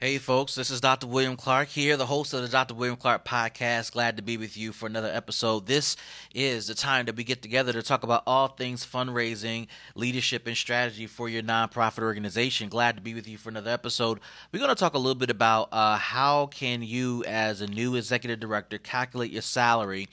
Hey, folks, this is Dr. William Clark here, the host of the Dr. William Clark podcast. Glad to be with you for another episode. This is the time that we get together to talk about all things fundraising, leadership, and strategy for your nonprofit organization. Glad to be with you for another episode. We're going to talk a little bit about uh, how can you, as a new executive director, calculate your salary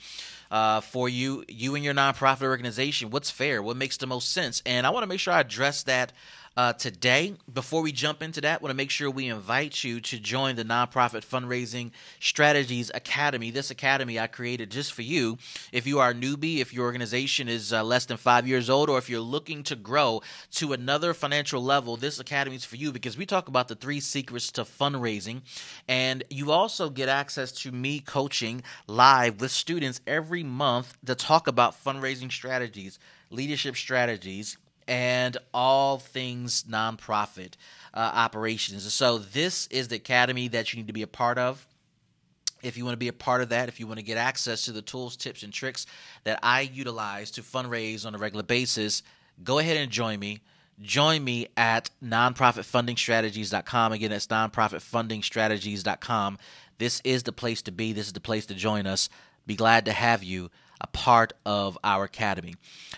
uh, for you, you and your nonprofit organization. What's fair? What makes the most sense? And I want to make sure I address that uh, today, before we jump into that, I want to make sure we invite you to join the Nonprofit Fundraising Strategies Academy. This academy I created just for you. If you are a newbie, if your organization is uh, less than five years old, or if you're looking to grow to another financial level, this academy is for you because we talk about the three secrets to fundraising. And you also get access to me coaching live with students every month to talk about fundraising strategies, leadership strategies and all things nonprofit uh, operations. So, this is the academy that you need to be a part of. If you want to be a part of that, if you want to get access to the tools, tips, and tricks that I utilize to fundraise on a regular basis, go ahead and join me. Join me at nonprofitfundingstrategies.com. Again, that's nonprofitfundingstrategies.com. This is the place to be. This is the place to join us. Be glad to have you a part of our academy.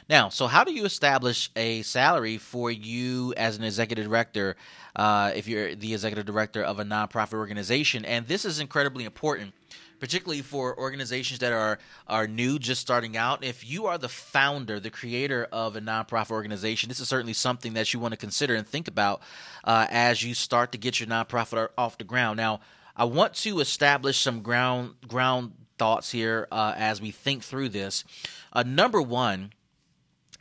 Now, so how do you establish a salary for you as an executive director uh, if you're the executive director of a nonprofit organization? And this is incredibly important. Particularly for organizations that are are new, just starting out. If you are the founder, the creator of a nonprofit organization, this is certainly something that you want to consider and think about uh, as you start to get your nonprofit off the ground. Now, I want to establish some ground ground thoughts here uh, as we think through this. Uh, number one,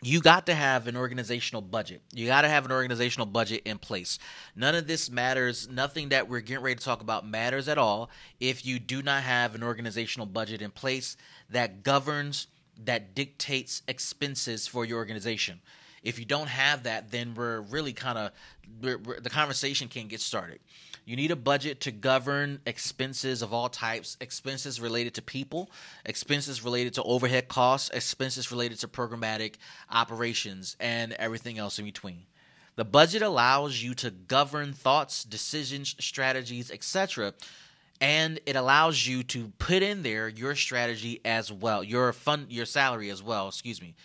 you got to have an organizational budget. You got to have an organizational budget in place. None of this matters. Nothing that we're getting ready to talk about matters at all if you do not have an organizational budget in place that governs, that dictates expenses for your organization. If you don't have that, then we're really kind of the conversation can get started. You need a budget to govern expenses of all types, expenses related to people, expenses related to overhead costs, expenses related to programmatic operations, and everything else in between. The budget allows you to govern thoughts, decisions, strategies, etc. And it allows you to put in there your strategy as well, your fund, your salary as well. Excuse me.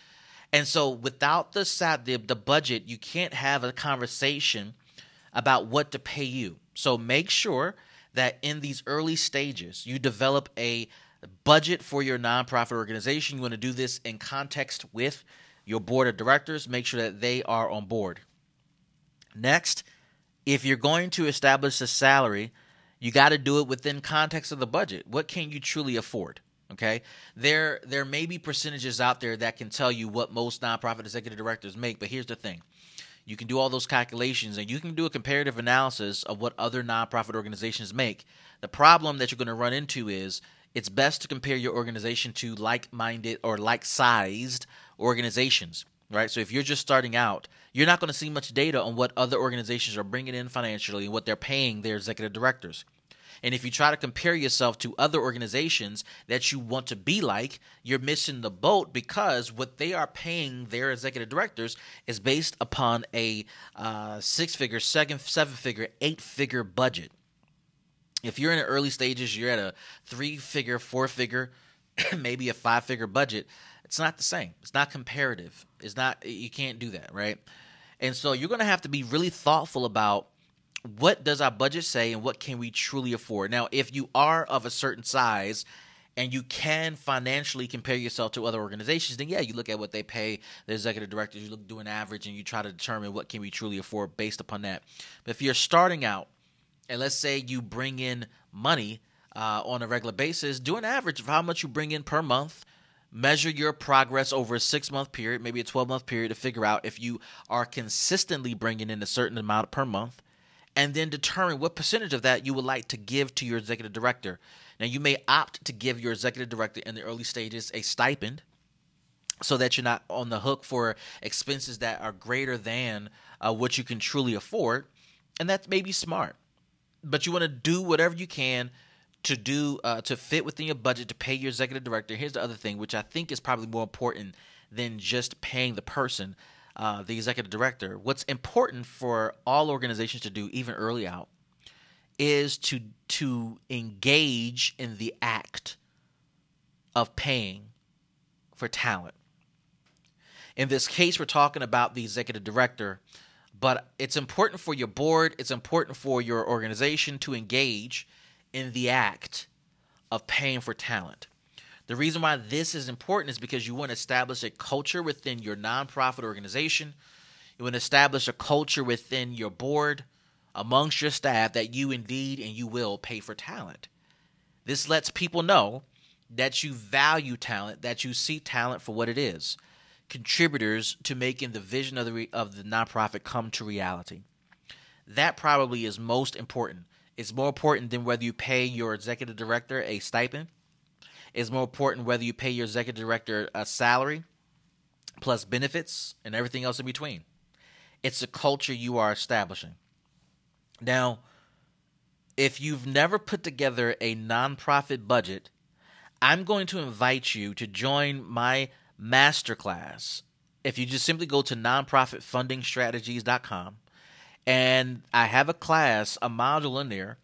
And so, without the the, the budget, you can't have a conversation about what to pay you. So make sure that in these early stages, you develop a budget for your nonprofit organization. You want to do this in context with your board of directors. Make sure that they are on board. Next, if you're going to establish a salary, you got to do it within context of the budget. What can you truly afford? Okay, there there may be percentages out there that can tell you what most nonprofit executive directors make, but here's the thing: you can do all those calculations and you can do a comparative analysis of what other nonprofit organizations make. The problem that you're going to run into is it's best to compare your organization to like minded or like sized organizations, right? So if you're just starting out, you're not going to see much data on what other organizations are bringing in financially and what they're paying their executive directors. And if you try to compare yourself to other organizations that you want to be like, you're missing the boat because what they are paying their executive directors is based upon a uh, six figure, seven, seven figure, eight figure budget. If you're in the early stages, you're at a three figure, four figure, maybe a five figure budget. It's not the same. It's not comparative. It's not, you can't do that, right? And so you're going to have to be really thoughtful about what does our budget say and what can we truly afford? Now, if you are of a certain size and you can financially compare yourself to other organizations, then yeah, you look at what they pay the executive directors, you look do an average and you try to determine what can we truly afford based upon that. But if you're starting out and let's say you bring in money uh, on a regular basis, do an average of how much you bring in per month measure your progress over a six month period, maybe a 12 month period to figure out if you are consistently bringing in a certain amount per month and then determine what percentage of that you would like to give to your executive director. Now, you may opt to give your executive director in the early stages a stipend so that you're not on the hook for expenses that are greater than uh, what you can truly afford. And that may be smart. But you want to do whatever you can to do uh, to fit within your budget to pay your executive director. Here's the other thing, which I think is probably more important than just paying the person uh, the executive director, what's important for all organizations to do, even early out, is to to engage in the act of paying for talent. In this case, we're talking about the executive director, but it's important for your board, it's important for your organization to engage in the act of paying for talent. The reason why this is important is because you want to establish a culture within your nonprofit organization. You want to establish a culture within your board, amongst your staff, that you indeed and you will pay for talent. This lets people know that you value talent, that you see talent for what it is, contributors to making the vision of the of the nonprofit come to reality. That probably is most important. It's more important than whether you pay your executive director a stipend. It's more important whether you pay your executive director a salary plus benefits and everything else in between. It's a culture you are establishing. Now, if you've never put together a nonprofit budget, I'm going to invite you to join my masterclass. If you just simply go to nonprofitfundingstrategies.com, and I have a class, a module in there,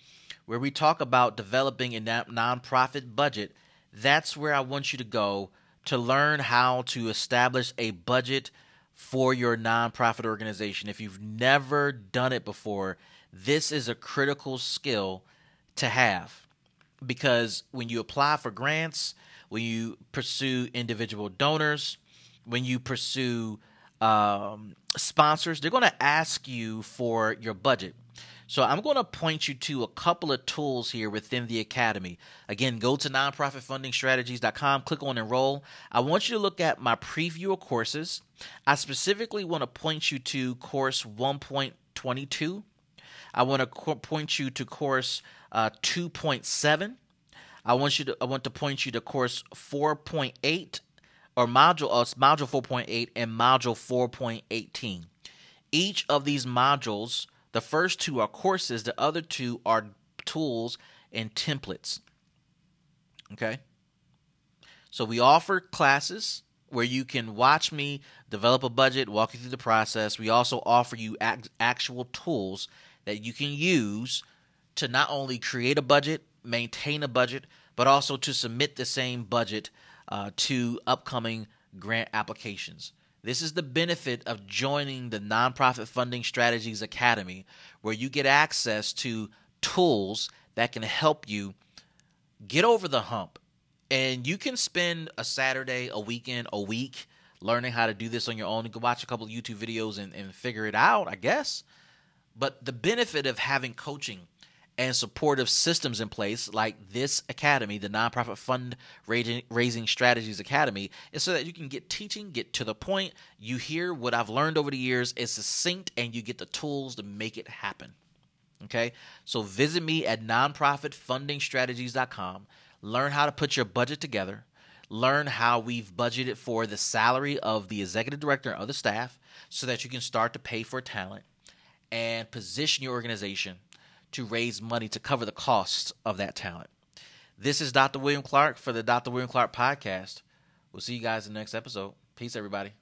where we talk about developing a nonprofit budget. That's where I want you to go to learn how to establish a budget for your nonprofit organization. If you've never done it before, this is a critical skill to have because when you apply for grants, when you pursue individual donors, when you pursue um, sponsors, they're going to ask you for your budget. So I'm going to point you to a couple of tools here within the academy. Again, go to nonprofitfundingstrategies.com, click on enroll. I want you to look at my preview of courses. I specifically want to point you to course 1.22. I want to point you to course uh, 2.7. I want you to I want to point you to course 4.8 or module uh, module 4.8 and module 4.18. Each of these modules, the first two are courses, the other two are tools and templates. Okay? So we offer classes where you can watch me develop a budget, walk you through the process. We also offer you actual tools that you can use to not only create a budget, maintain a budget, but also to submit the same budget uh, to upcoming grant applications. This is the benefit of joining the Nonprofit Funding Strategies Academy, where you get access to tools that can help you get over the hump. And you can spend a Saturday, a weekend, a week learning how to do this on your own. You can watch a couple of YouTube videos and, and figure it out, I guess. But the benefit of having coaching and supportive systems in place, like this academy, the nonprofit fund raising strategies academy, is so that you can get teaching, get to the point. You hear what I've learned over the years is succinct, and you get the tools to make it happen. Okay, so visit me at nonprofitfundingstrategies.com. Learn how to put your budget together. Learn how we've budgeted for the salary of the executive director and other staff so that you can start to pay for talent and position your organization to raise money to cover the costs of that talent. This is Dr. William Clark for the Dr. William Clark podcast. We'll see you guys in the next episode. Peace, everybody.